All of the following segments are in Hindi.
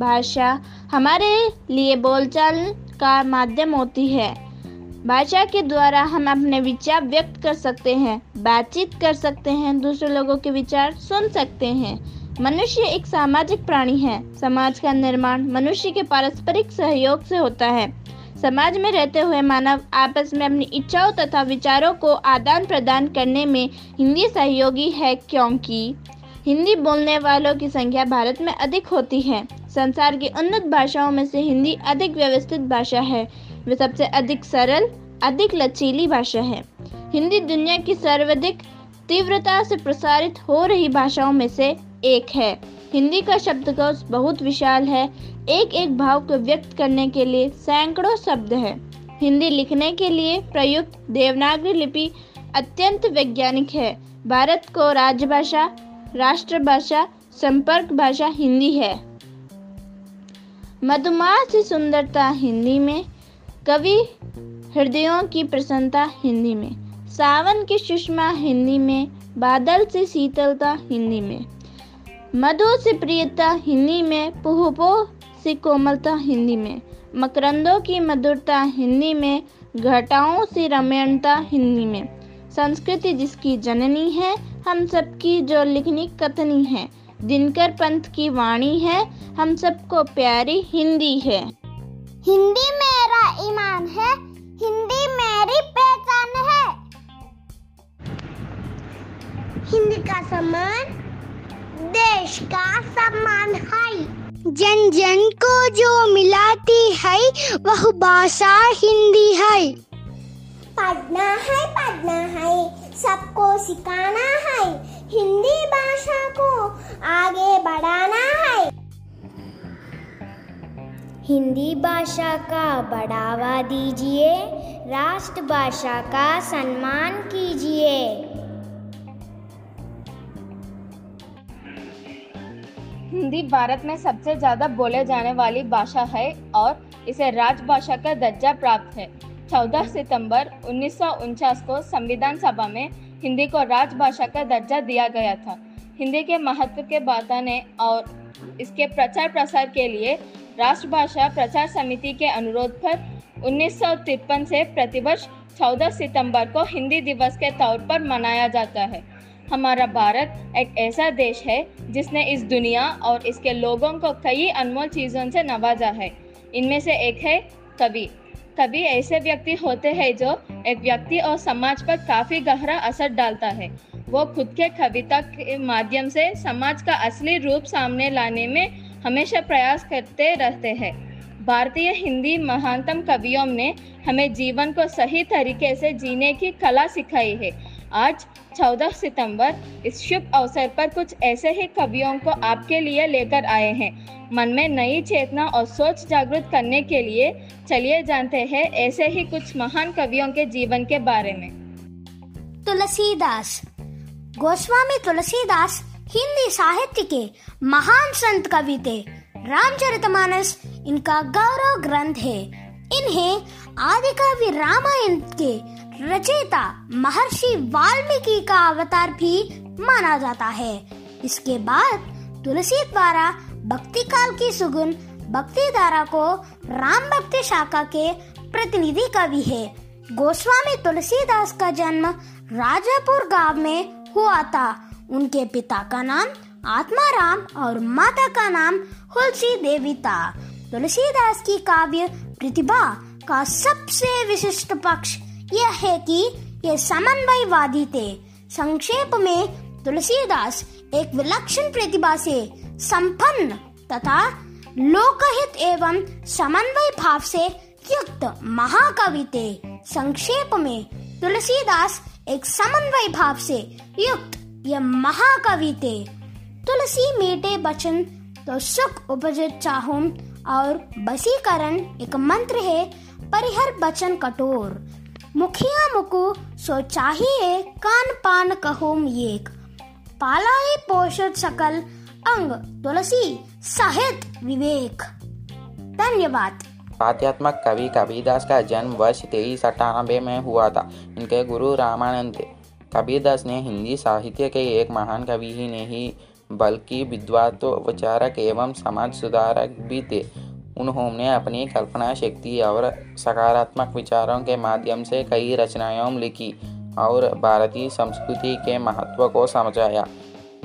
भाषा हमारे लिए बोलचाल का माध्यम होती है। भाषा के द्वारा हम अपने विचार व्यक्त कर सकते हैं, बातचीत कर सकते हैं, दूसरे लोगों के विचार सुन सकते हैं। मनुष्य एक सामाजिक प्राणी है। समाज का निर्माण मनुष्य के पारस्परिक सहयोग से होता है। समाज में रहते हुए मानव आपस में अपनी इच्छाओं तथा विचारों को आदान प्रदान करने में हिंदी सहयोगी है क्योंकि हिंदी बोलने वालों की संख्या भारत में अधिक होती है। संसार की उन्नत भाषाओं में से हिंदी अधिक व्यवस्थित भाषा है। वे सबसे अधिक सरल, अधिक लचीली भाषा है। हिंदी दुनिया की सर्वाधिक तीव्रता से प्रसारित हो रही भाषाओं में से एक है। हिंदी का शब्दकोश बहुत विशाल है। एक एक भाव को व्यक्त करने के लिए सैकड़ों शब्द है। हिंदी लिखने के लिए प्रयुक्त देवनागरी लिपि अत्यंत वैज्ञानिक है। भारत को राजभाषा राष्ट्रभाषा, संपर्क भाषा हिंदी है। मधुमास की सुंदरता हिंदी में, कवि हृदयों की प्रसन्नता हिंदी में, सावन की सुषमा हिंदी में, बादल से शीतलता हिंदी में, मधु से प्रियता हिंदी में पुहपो से कोमलता हिंदी में, मकरंदों की मधुरता हिंदी में, घटाओं से रमणता हिंदी में, संस्कृति जिसकी जननी है हम सबकी जो लिखनी कथनी है दिनकर पंथ की वाणी है हम सबको प्यारी हिंदी है। हिंदी मेरा ईमान है हिंदी मेरी पहचान है। हिंदी का सम्मान देश का सम्मान है। जन जन को जो मिलाती है वह भाषा हिंदी है। पढ़ना है पढ़ना है सबको सिखाना है हिंदी भाषा को आगे बढ़ाना है। हिंदी भाषा का बढ़ावा दीजिए राष्ट्रभाषा का सम्मान कीजिए। हिंदी भारत में सबसे ज़्यादा बोले जाने वाली भाषा है और इसे राजभाषा का दर्जा प्राप्त है। 14 सितंबर उन्नीस सौ उनचास को संविधान सभा में हिंदी को राजभाषा का दर्जा दिया गया था। हिंदी के महत्व के बताने और इसके प्रचार प्रसार के लिए राष्ट्रभाषा प्रचार समिति के अनुरोध पर उन्नीस सौ तिरपन से प्रतिवर्ष 14 सितंबर को हिंदी दिवस के तौर पर मनाया जाता है। हमारा भारत एक ऐसा देश है जिसने इस दुनिया और इसके लोगों को कई अनमोल चीज़ों से नवाजा है। इनमें से एक है कवि। कभी ऐसे व्यक्ति होते हैं जो एक व्यक्ति और समाज पर काफ़ी गहरा असर डालता है। वो खुद के कविता के माध्यम से समाज का असली रूप सामने लाने में हमेशा प्रयास करते रहते हैं। भारतीय हिंदी महानतम कवियों ने हमें जीवन को सही तरीके से जीने की कला सिखाई है। आज 14 सितंबर, इस शुभ अवसर पर कुछ ऐसे ही कवियों को आपके लिए लेकर आए हैं। मन में नई चेतना और सोच जागृत करने के लिए चलिए जानते हैं ऐसे ही कुछ महान कवियों के जीवन के बारे में। तुलसीदास। गोस्वामी तुलसीदास हिंदी साहित्य के महान संत कवि थे। रामचरितमानस इनका गौरव ग्रंथ है। इन्हें आदि कवि रामायण के रचयिता महर्षि वाल्मीकि का अवतार भी माना जाता है। इसके बाद तुलसी द्वारा भक्ति काल की सुगुन भक्ति धारा को राम भक्ति शाखा के प्रतिनिधि कवि है। गोस्वामी तुलसीदास का जन्म राजापुर गाँव में हुआ था। उनके पिता का नाम आत्माराम और माता का नाम हुलसी देवी था। तुलसीदास की काव्य प्रतिभा का सबसे विशिष्ट पक्ष यह है कि ये समन्वयवादी थे। संक्षेप में, तुलसीदास एक विलक्षण प्रतिभा से संपन्न तथा लोकहित एवं समन्वय भाव से युक्त महाकवि थे। संक्षेप में, तुलसीदास एक समन्वय भाव से युक्त यह महाकवि थे। तुलसी मीठे बचन तो सुख उपजित चाहूँ, और बसीकरण एक मंत्र है परिहर बचन कठोर। मुखिया मुकु सो चाहिए कान पान कहो एक पालाई पोषित सकल अंग तुलसी साहित विवेक। धन्यवाद। आध्यात्मक कवि कबीरदास का जन्म वर्ष तेईस अट्ठानबे में हुआ था। इनके गुरु रामानंद थे कबीरदास ने हिंदी साहित्य के एक महान कवि ही नहीं, बल्कि विद्वान विचारक एवं समाज सुधारक भी थे। उन्होंने अपनी कल्पना शक्ति और सकारात्मक विचारों के माध्यम से कई रचनाएँ लिखी और भारतीय संस्कृति के महत्व को समझाया।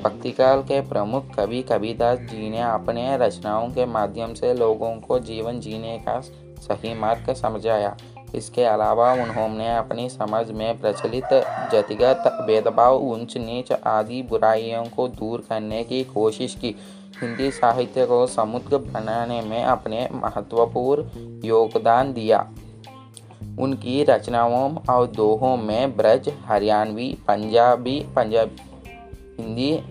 भक्तिकाल के प्रमुख कवि कबीरदास जी ने अपने रचनाओं के माध्यम से लोगों को जीवन जीने का सही मार्ग समझाया। इसके अलावा उन्होंने अपनी समझ में प्रचलित जतिगत भेदभाव, ऊंच नीच आदि बुराइयों को दूर करने की कोशिश की हिंदी साहित्य को समुद्र बनाने में अपने महत्वपूर्ण योगदान दिया। उनकी रचनाओं और दोहों में ब्रज, हरियाणवी, पंजाबी, पंजाब, हिंदी,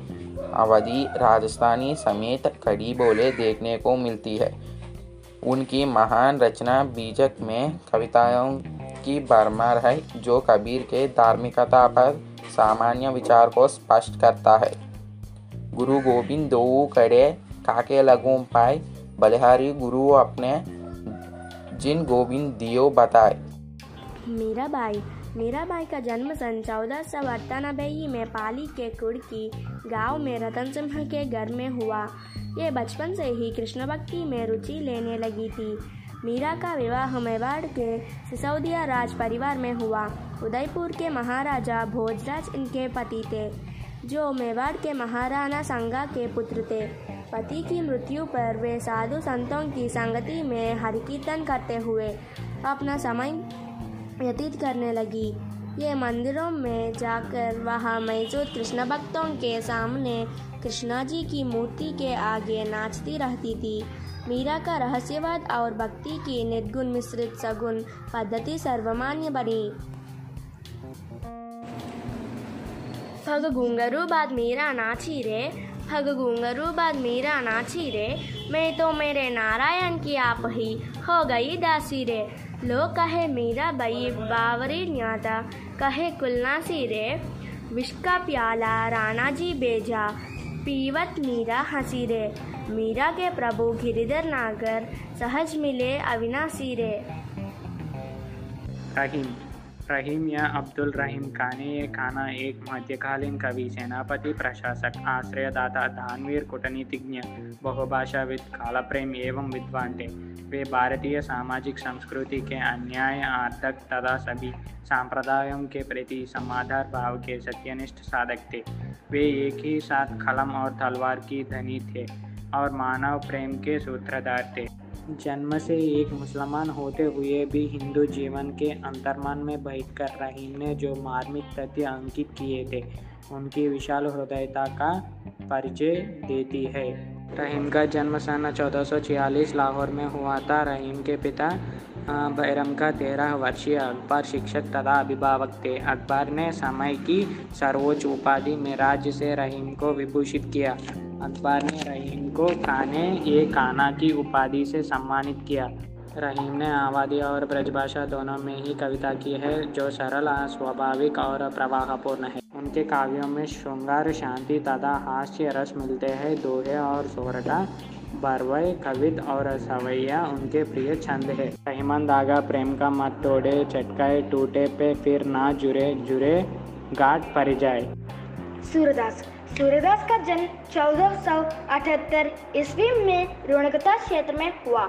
अवधि, राजस्थानी समेत कड़ी बोले देखने को मिलती है। उनकी महान रचना बीजक में कविताओं की भरमार है, जो कबीर के धार्मिकता पर सामान्य विचार को स्पष्ट करता है। गुरु गोविंद दो कड़े काके लगों पाए। बलिहारी गुरु अपने जिन गोविंद दियो बताए। मीरा बाई मीरा बाई का जन्म सन चौदह सौ अट्ठानबे में पाली के कुड़की गाँव में रतन सिंह के घर में हुआ। ये बचपन से ही कृष्ण भक्ति में रुचि लेने लगी थी। मीरा का विवाह मेवाड़ के सिसौदिया राज परिवार में हुआ। उदयपुर के महाराजा भोजराज इनके पति थे। जो मेवाड़ के महाराणा संगा के पुत्र थे। पति की मृत्यु पर वे साधु संतों की संगति में हरिकीर्तन करते हुए अपना समय व्यतीत करने लगी। ये मंदिरों में जाकर वहाँ मौजूद कृष्ण भक्तों के सामने कृष्णा जी की मूर्ति के आगे नाचती रहती थी। मीरा का रहस्यवाद और भक्ति की निर्गुण मिश्रित सगुण पद्धति सर्वमान्य बनी। फग घूंगरू बाद मीरा नाची रे फग घूंगरू बाद मीरा नाची रे मैं तो मेरे नारायण की आप ही हो गई दासी रे लो कहे मीरा बई बावरी न्याता कहे कुलनासी रे विष का प्याला राणा जी बेजा पीवत मीरा हँसी रे मीरा के प्रभु गिरिधर नागर सहज मिले अविनाशी रे रहीम या अब्दुल रहीम खाने खाना एक मध्यकालीन कवि, सेनापति, प्रशासक, आश्रयदाता, दानवीर, कूटनीतिज्ञ, बहुभाषाविद, कालप्रेम एवं विद्वान थे। वे भारतीय सामाजिक संस्कृति के अन्याय आर्धक तथा सभी सांप्रदायों के प्रति समाधार भाव के सत्यनिष्ठ साधक थे। वे एक ही साथ कलम और तलवार की धनी थे और मानव प्रेम के सूत्रधार थे। जन्म से एक मुसलमान होते हुए भी हिंदू जीवन के अंतर्मन में बैठकर रहीम ने जो मार्मिक तथ्य अंकित किए थे, उनकी विशाल हृदयता का परिचय देती है। रहीम का जन्म सन चौदह लाहौर में हुआ था। रहीम के पिता बैरम का तेरह वर्षीय अकबर शिक्षक तथा अभिभावक थे। अकबर ने समय की सर्वोच्च उपाधि में राज्य से रहीम को विभूषित किया। अकबर ने रहीम को खाने, ये खाना की उपाधि से सम्मानित किया। रहीम ने आबादी और ब्रजभाषा दोनों में ही कविता की है, जो सरल स्वाभाविक और प्रवाहपूर्ण है। उनके काव्यों में श्रृंगार शांति तथा हास्य रस मिलते हैं। दोहे और सोरठा बरवय कवित और सवैया उनके प्रिय छंद है। रहीमन दागा प्रेम का मत तोड़े, चटकाए, टूटे पे फिर ना जुरे जुरे गाट पर जाए सूरदास सूर्यदास का जन्म चौदह सौ अठहत्तर ईस्वी में रोणकता क्षेत्र में हुआ।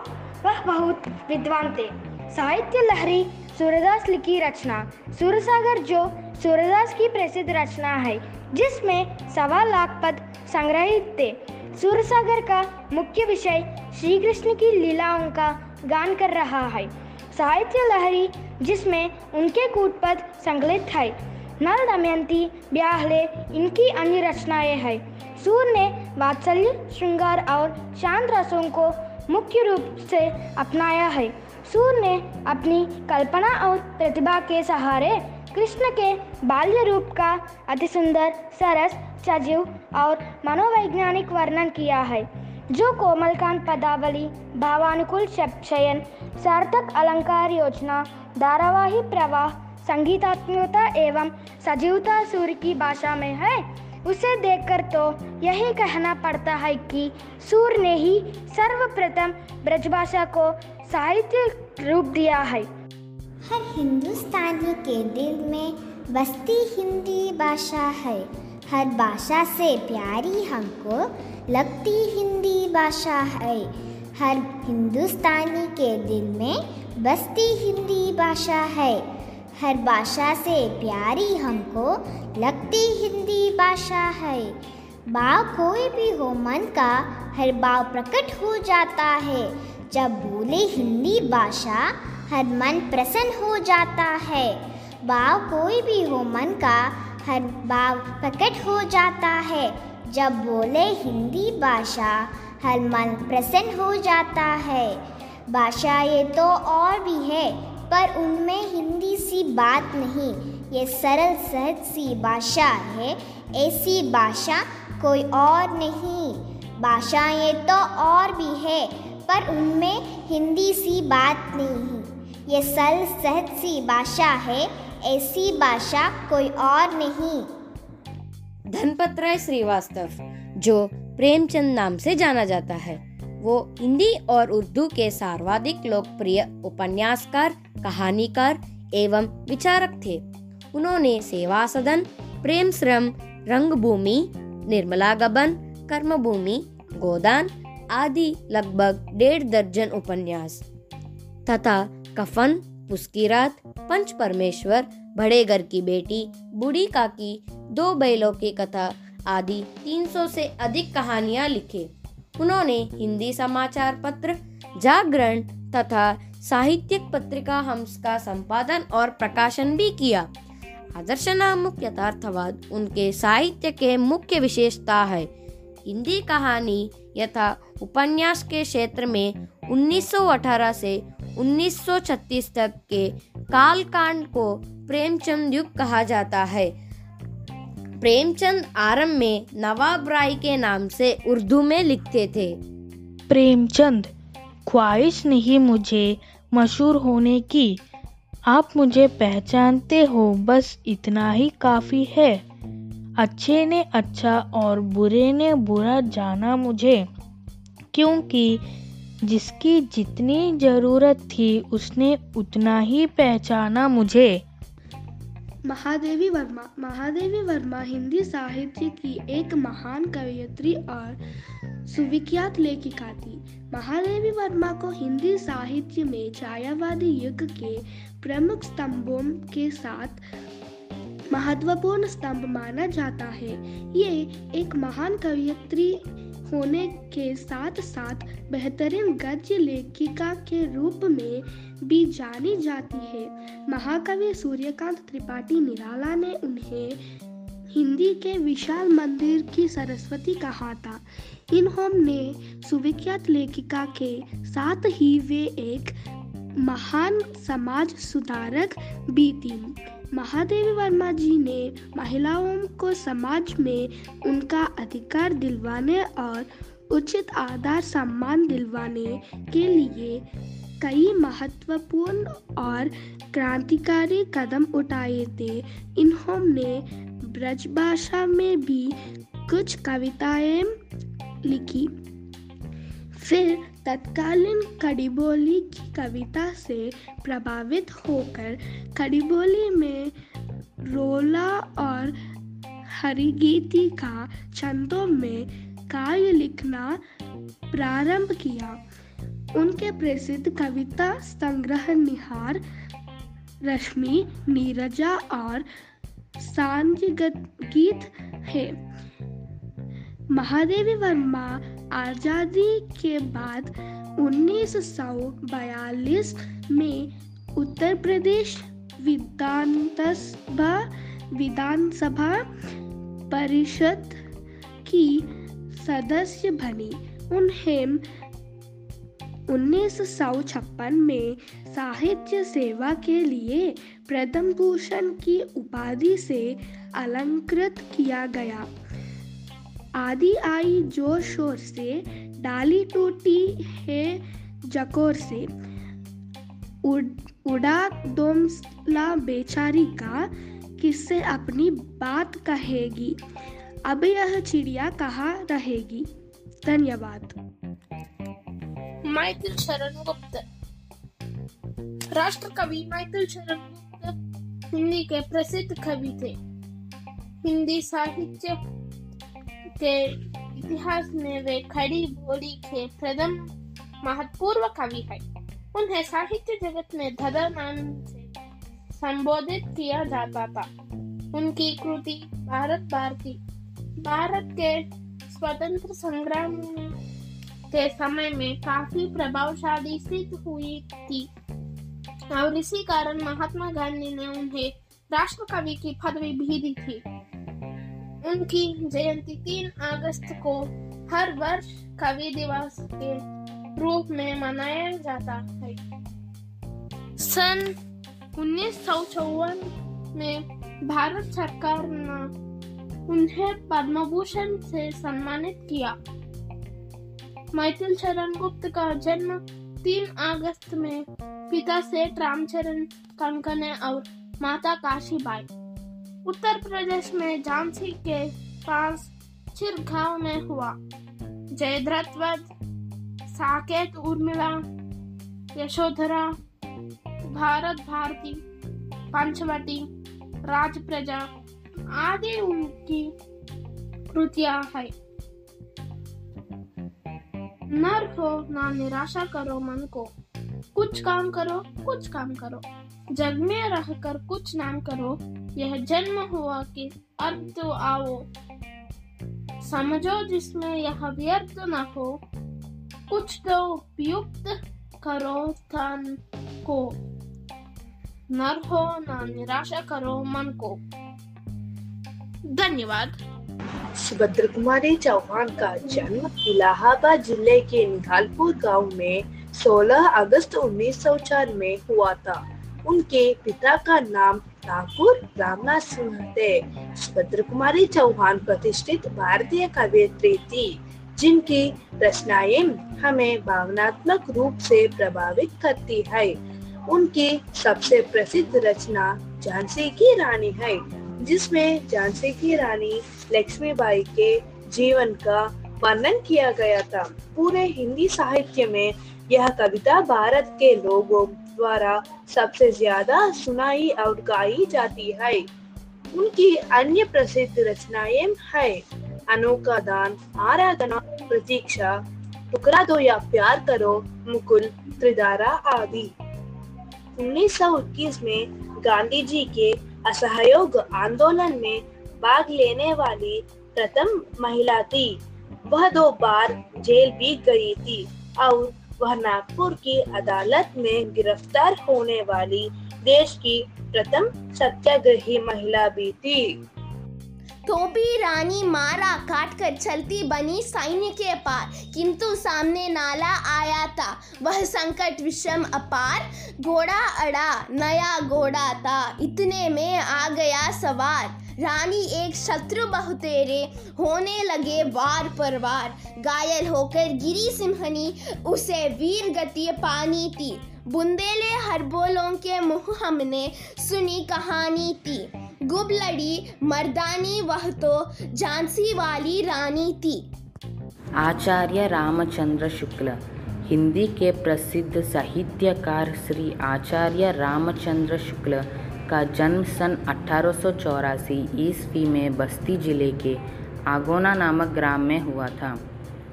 वह बहुत विद्वान थे। साहित्य लहरी सूर्यदास लिखी रचना सूरसागर जो सूर्यदास की प्रसिद्ध रचना है, जिसमें सवा लाख पद संग्रहित थे। सूरसागर का मुख्य विषय श्री कृष्ण की लीलाओं का गान कर रहा है। साहित्य लहरी जिसमें उनके कूटपद संकलित है। नल दमयंती ब्याहले, इनकी अन्य रचनाएँ हैं। सूर ने वात्सल्य, श्रृंगार और शांत रसों को मुख्य रूप से अपनाया है। सूर ने अपनी कल्पना और प्रतिभा के सहारे कृष्ण के बाल्य रूप का अति सुंदर, सरस, सजीव और मनोवैज्ञानिक वर्णन किया है, जो कोमलकांत पदावली, भावानुकूल चयन, सार्थक अलंकार योजना, धारावाही प्रवाह संगीतात्मकता एवं सजीवता सूर्य की भाषा में है। उसे देखकर तो यही कहना पड़ता है कि सूर्य ने ही सर्वप्रथम ब्रजभाषा को साहित्य रूप दिया है। हर हिंदुस्तानी के दिल में बसती हिंदी भाषा है। हर भाषा से प्यारी हमको लगती हिंदी भाषा है। हर हिंदुस्तानी के दिल में बसती हिंदी भाषा है। हर भाषा से प्यारी हमको लगती हिंदी भाषा है। भाव कोई भी हो मन का, हर भाव प्रकट हो जाता है। जब बोले हिंदी भाषा, हर मन प्रसन्न हो जाता है। भाव कोई भी हो मन का, हर भाव प्रकट हो जाता है। जब बोले हिंदी भाषा, हर मन प्रसन्न हो जाता है। भाषा ये तो और भी है पर उनमें हिंदी सी बात नहीं, ये सरल सहज सी भाषा है। ऐसी भाषा कोई और नहीं। भाषाएँ तो और भी है, पर उनमें हिंदी सी बात नहीं। ये सरल सहज सी भाषा है, ऐसी भाषा कोई और नहीं। धनपत राय श्रीवास्तव, जो प्रेमचंद नाम से जाना जाता है। वो हिंदी और उर्दू के सर्वाधिक लोकप्रिय उपन्यासकार, कहानीकार एवं विचारक थे। उन्होंने सेवा सदन, प्रेम श्रम, रंगभूमि, निर्मला गबन, कर्मभूमि, गोदान आदि लगभग डेढ़ दर्जन उपन्यास तथा कफन उसकी रात, पंच परमेश्वर बड़े घर की बेटी, बूढ़ी काकी, दो बैलों की कथा आदि 300 से अधिक कहानियाँ लिखे। उन्होंने हिंदी समाचार पत्र, जागरण तथा साहित्यिक पत्रिका हंस का संपादन और प्रकाशन भी किया। आदर्श नामक यथार्थवाद उनके साहित्य के मुख्य विशेषता है। हिंदी कहानी यथा उपन्यास के क्षेत्र में 1918 से 1936 तक के कालकांड को प्रेमचंद युग कहा जाता है। प्रेमचंद आरंभ में नवाब राय के नाम से उर्दू में लिखते थे। प्रेमचंद, ख्वाहिश नहीं मुझे मशहूर होने की। आप मुझे पहचानते हो, बस इतना ही काफ़ी है। अच्छे ने अच्छा और बुरे ने बुरा जाना मुझे, क्योंकि जिसकी जितनी ज़रूरत थी उसने उतना ही पहचाना मुझे। महादेवी वर्मा महादेवी वर्मा हिंदी साहित्य की एक महान कवयित्री और सुविख्यात लेखिका थी महादेवी वर्मा को हिंदी साहित्य में छायावादी युग के प्रमुख स्तंभों के साथ महत्वपूर्ण स्तंभ माना जाता है। ये एक महान कवयित्री होने के साथ साथ बेहतरीन गद्य लेखिका के रूप में भी जानी जाती है। महाकवि सूर्यकांत त्रिपाठी निराला ने उन्हें हिंदी के विशाल मंदिर की सरस्वती कहा था। इन्होंने सुविख्यात लेखिका के साथ ही वे एक महान समाज सुधारक भी थी। महादेवी वर्मा जी ने महिलाओं को समाज में उनका अधिकार दिलवाने और उचित आधार सम्मान दिलवाने के लिए कई महत्वपूर्ण और क्रांतिकारी कदम उठाए थे। इन्होंने ब्रज भाषा में भी कुछ कविताएँ लिखी। फिर तत्कालीन कड़ीबोली की कविता से प्रभावित होकर कड़ीबोली में रोला और हरिगीति का छंदों में कार्य लिखना प्रारंभ किया। उनके प्रसिद्ध कविता संग्रह निहार, रश्मि, नीरजा और साँझ गीत है। महादेवी वर्मा आज़ादी के बाद 1942 में उत्तर प्रदेश विधानसभा विधानसभा परिषद की सदस्य बनी। उन्हें उन्नीस सौ छप्पन में साहित्य सेवा के लिए प्रथम भूषण की उपाधि से अलंकृत किया गया। आदि आई ज़ोर शोर से डाली टूटी है जकोर से। उड़, उड़ा दोमला बेचारी का किससे अपनी बात कहेगी? अब यह चिड़िया कहाँ रहेगी? धन्यवाद। माइकल शरण गुप्त राष्ट्र कवि माइकल शरण गुप्त हिंदी के प्रसिद्ध कवि थे। हिंदी साहित्य के इतिहास में वे खड़ी बोली के प्रथम महत्वपूर्ण कवि है उन्हें साहित्य जगत में धदा नाम से संबोधित किया जाता था उनकी कृति भारत भारती भारत के स्वतंत्र संग्राम के समय में काफ़ी प्रभावशाली सिद्ध हुई थी और इसी कारण महात्मा गांधी ने उन्हें राष्ट्र कवि की पदवी भी दी थी उनकी जयंती तीन अगस्त को हर वर्ष कवि दिवस के रूप में मनाया जाता है। सन उन्नीस में भारत सरकार ने उन्हें पद्म भूषण से सम्मानित किया। मैथिल चरण गुप्त का जन्म तीन अगस्त में पिता सेठ रामचरण कंकने और माता काशीबाई उत्तर प्रदेश में झांसी के पास चिरगांव में हुआ। जयद्रथ वध साकेत, उर्मिला, यशोधरा, भारत भारती, पंचवटी राज प्रजा आदि उनकी कृतियाँ है। नर हो ना निराशा करो मन को। कुछ काम करो, कुछ काम करो। जग में रहकर कुछ नाम करो। यह जन्म हुआ कि अब तो आओ। समझो जिसमें यह व्यर्थ न हो। कुछ तो उपयुक्त करो तन को। नर हो न निराशा करो मन को। धन्यवाद। सुभद्र कुमारी चौहान का जन्म इलाहाबाद ज़िले के निघालपुर गाँव में 16 अगस्त 1904 में हुआ था। उनके पिता का नाम ठाकुर रामनाथ सिंह थे सुभद्र कुमारी चौहान प्रतिष्ठित भारतीय कवियत्री थी, जिनकी रचनाएँ हमें भावनात्मक रूप से प्रभावित करती है। उनकी सबसे प्रसिद्ध रचना झांसी की रानी है, जिसमें झांसी की रानी लक्ष्मीबाई के जीवन का वर्णन किया गया था। पूरे हिंदी साहित्य में यह कविता भारत के लोगों द्वारा सबसे ज़्यादा सुनाई और गाई जाती है। उनकी अन्य प्रसिद्ध रचनाएँ है। अनोखा दान, आराधना, प्रतीक्षा, टुकड़ा दो या प्यार करो, मुकुल, त्रिधारा आदि। 1921 में गांधी जी के असहयोग आंदोलन में भाग लेने वाली प्रथम महिला थी। वह दो बार जेल भी गई थी और वह नागपुर की अदालत में गिरफ़्तार होने वाली देश की प्रथम सत्याग्रही महिला भी थी। टोपी रानी मारा काट कर चलती बनी सैन्य के पार, किंतु सामने नाला आया था। वह संकट विषम अपार, घोड़ा अड़ा, नया घोड़ा था। इतने में आ गया सवार। रानी एक शत्रु बहुतेरे होने लगे वार पर वार। घायल होकर गिरी सिंहनी, उसे वीर गति पानी थी बुंदेले हरबोलों के मुँह हमने सुनी कहानी थी गुबलड़ी मर्दानी वह तो झांसी वाली रानी थी आचार्य रामचंद्र शुक्ल, हिंदी के प्रसिद्ध साहित्यकार श्री आचार्य रामचंद्र शुक्ल का जन्म सन अठारह सौ चौरासी ईस्वी में बस्ती ज़िले के आगोना नामक ग्राम में हुआ था।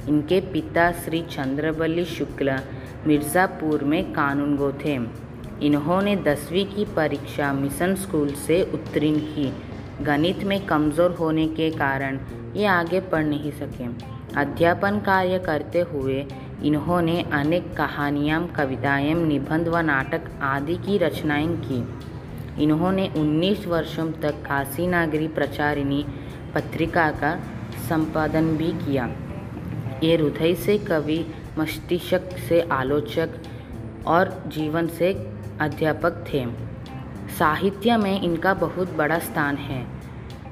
इनके पिता श्री चंद्रबली शुक्ल मिर्ज़ापुर में कानून गो थे। इन्होंने दसवीं की परीक्षा मिशन स्कूल से उत्तीर्ण की। गणित में कमज़ोर होने के कारण ये आगे पढ़ नहीं सके। अध्यापन कार्य करते हुए इन्होंने अनेक कहानियाँ, कविताएँ, निबंध व नाटक आदि की रचनाएँ की। इन्होंने 19 वर्षों तक काशी नागरी प्रचारिणी पत्रिका का संपादन भी किया। ये हृदय से कवि, मस्तिष्क से आलोचक और जीवन से अध्यापक थे। साहित्य में इनका बहुत बड़ा स्थान है।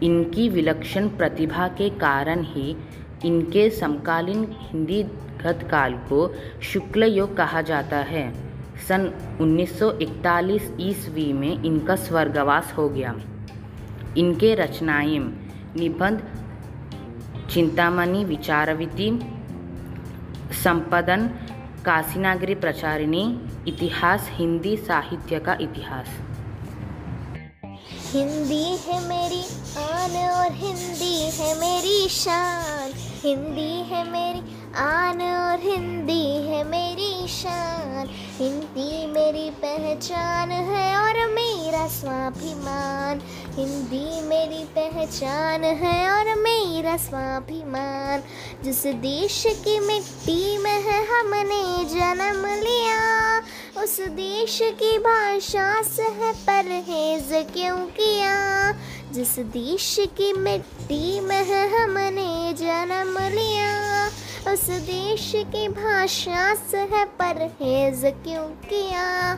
इनकी विलक्षण प्रतिभा के कारण ही इनके समकालीन हिंदी गतकाल को शुक्ल योग कहा जाता है। सन 1941 ईस्वी में इनका स्वर्गवास हो गया। इनके रचनाएँ निबंध, चिंतामणि विचारविति संपदन, काशीनागरी प्रचारिणी, इतिहास, हिंदी साहित्य का इतिहास। हिंदी है मेरी आन और हिंदी है मेरी शान। हिंदी है मेरी आन और हिंदी मेरी हिंदी मेरी पहचान है और मेरा स्वाभिमान। हिंदी मेरी पहचान है और मेरा स्वाभिमान। जिस देश की मिट्टी में है हमने जन्म लिया, उस देश की भाषा से है परहेज क्यों किया? जिस देश की मिट्टी में है हमने जन्म लिया उस देश की भाषा से है परहेज क्यों किया?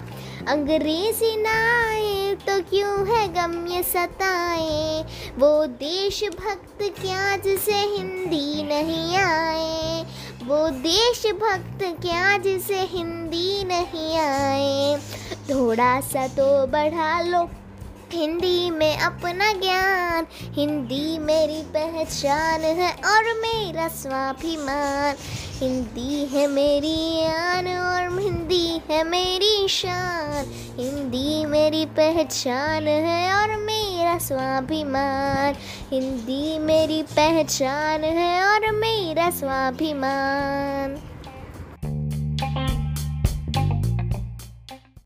अंग्रेज़ी ना आए तो क्यों है गम ये सताए? वो देशभक्त क्या जिसे हिंदी नहीं आए? वो देशभक्त क्या जिसे हिंदी नहीं आए? थोड़ा सा तो बढ़ा लो हिंदी में अपना ज्ञान। हिंदी मेरी पहचान है और मेरा स्वाभिमान। हिंदी है मेरी आन और हिंदी है मेरी शान। हिंदी मेरी पहचान है और मेरा स्वाभिमान। हिंदी मेरी पहचान है और मेरा स्वाभिमान।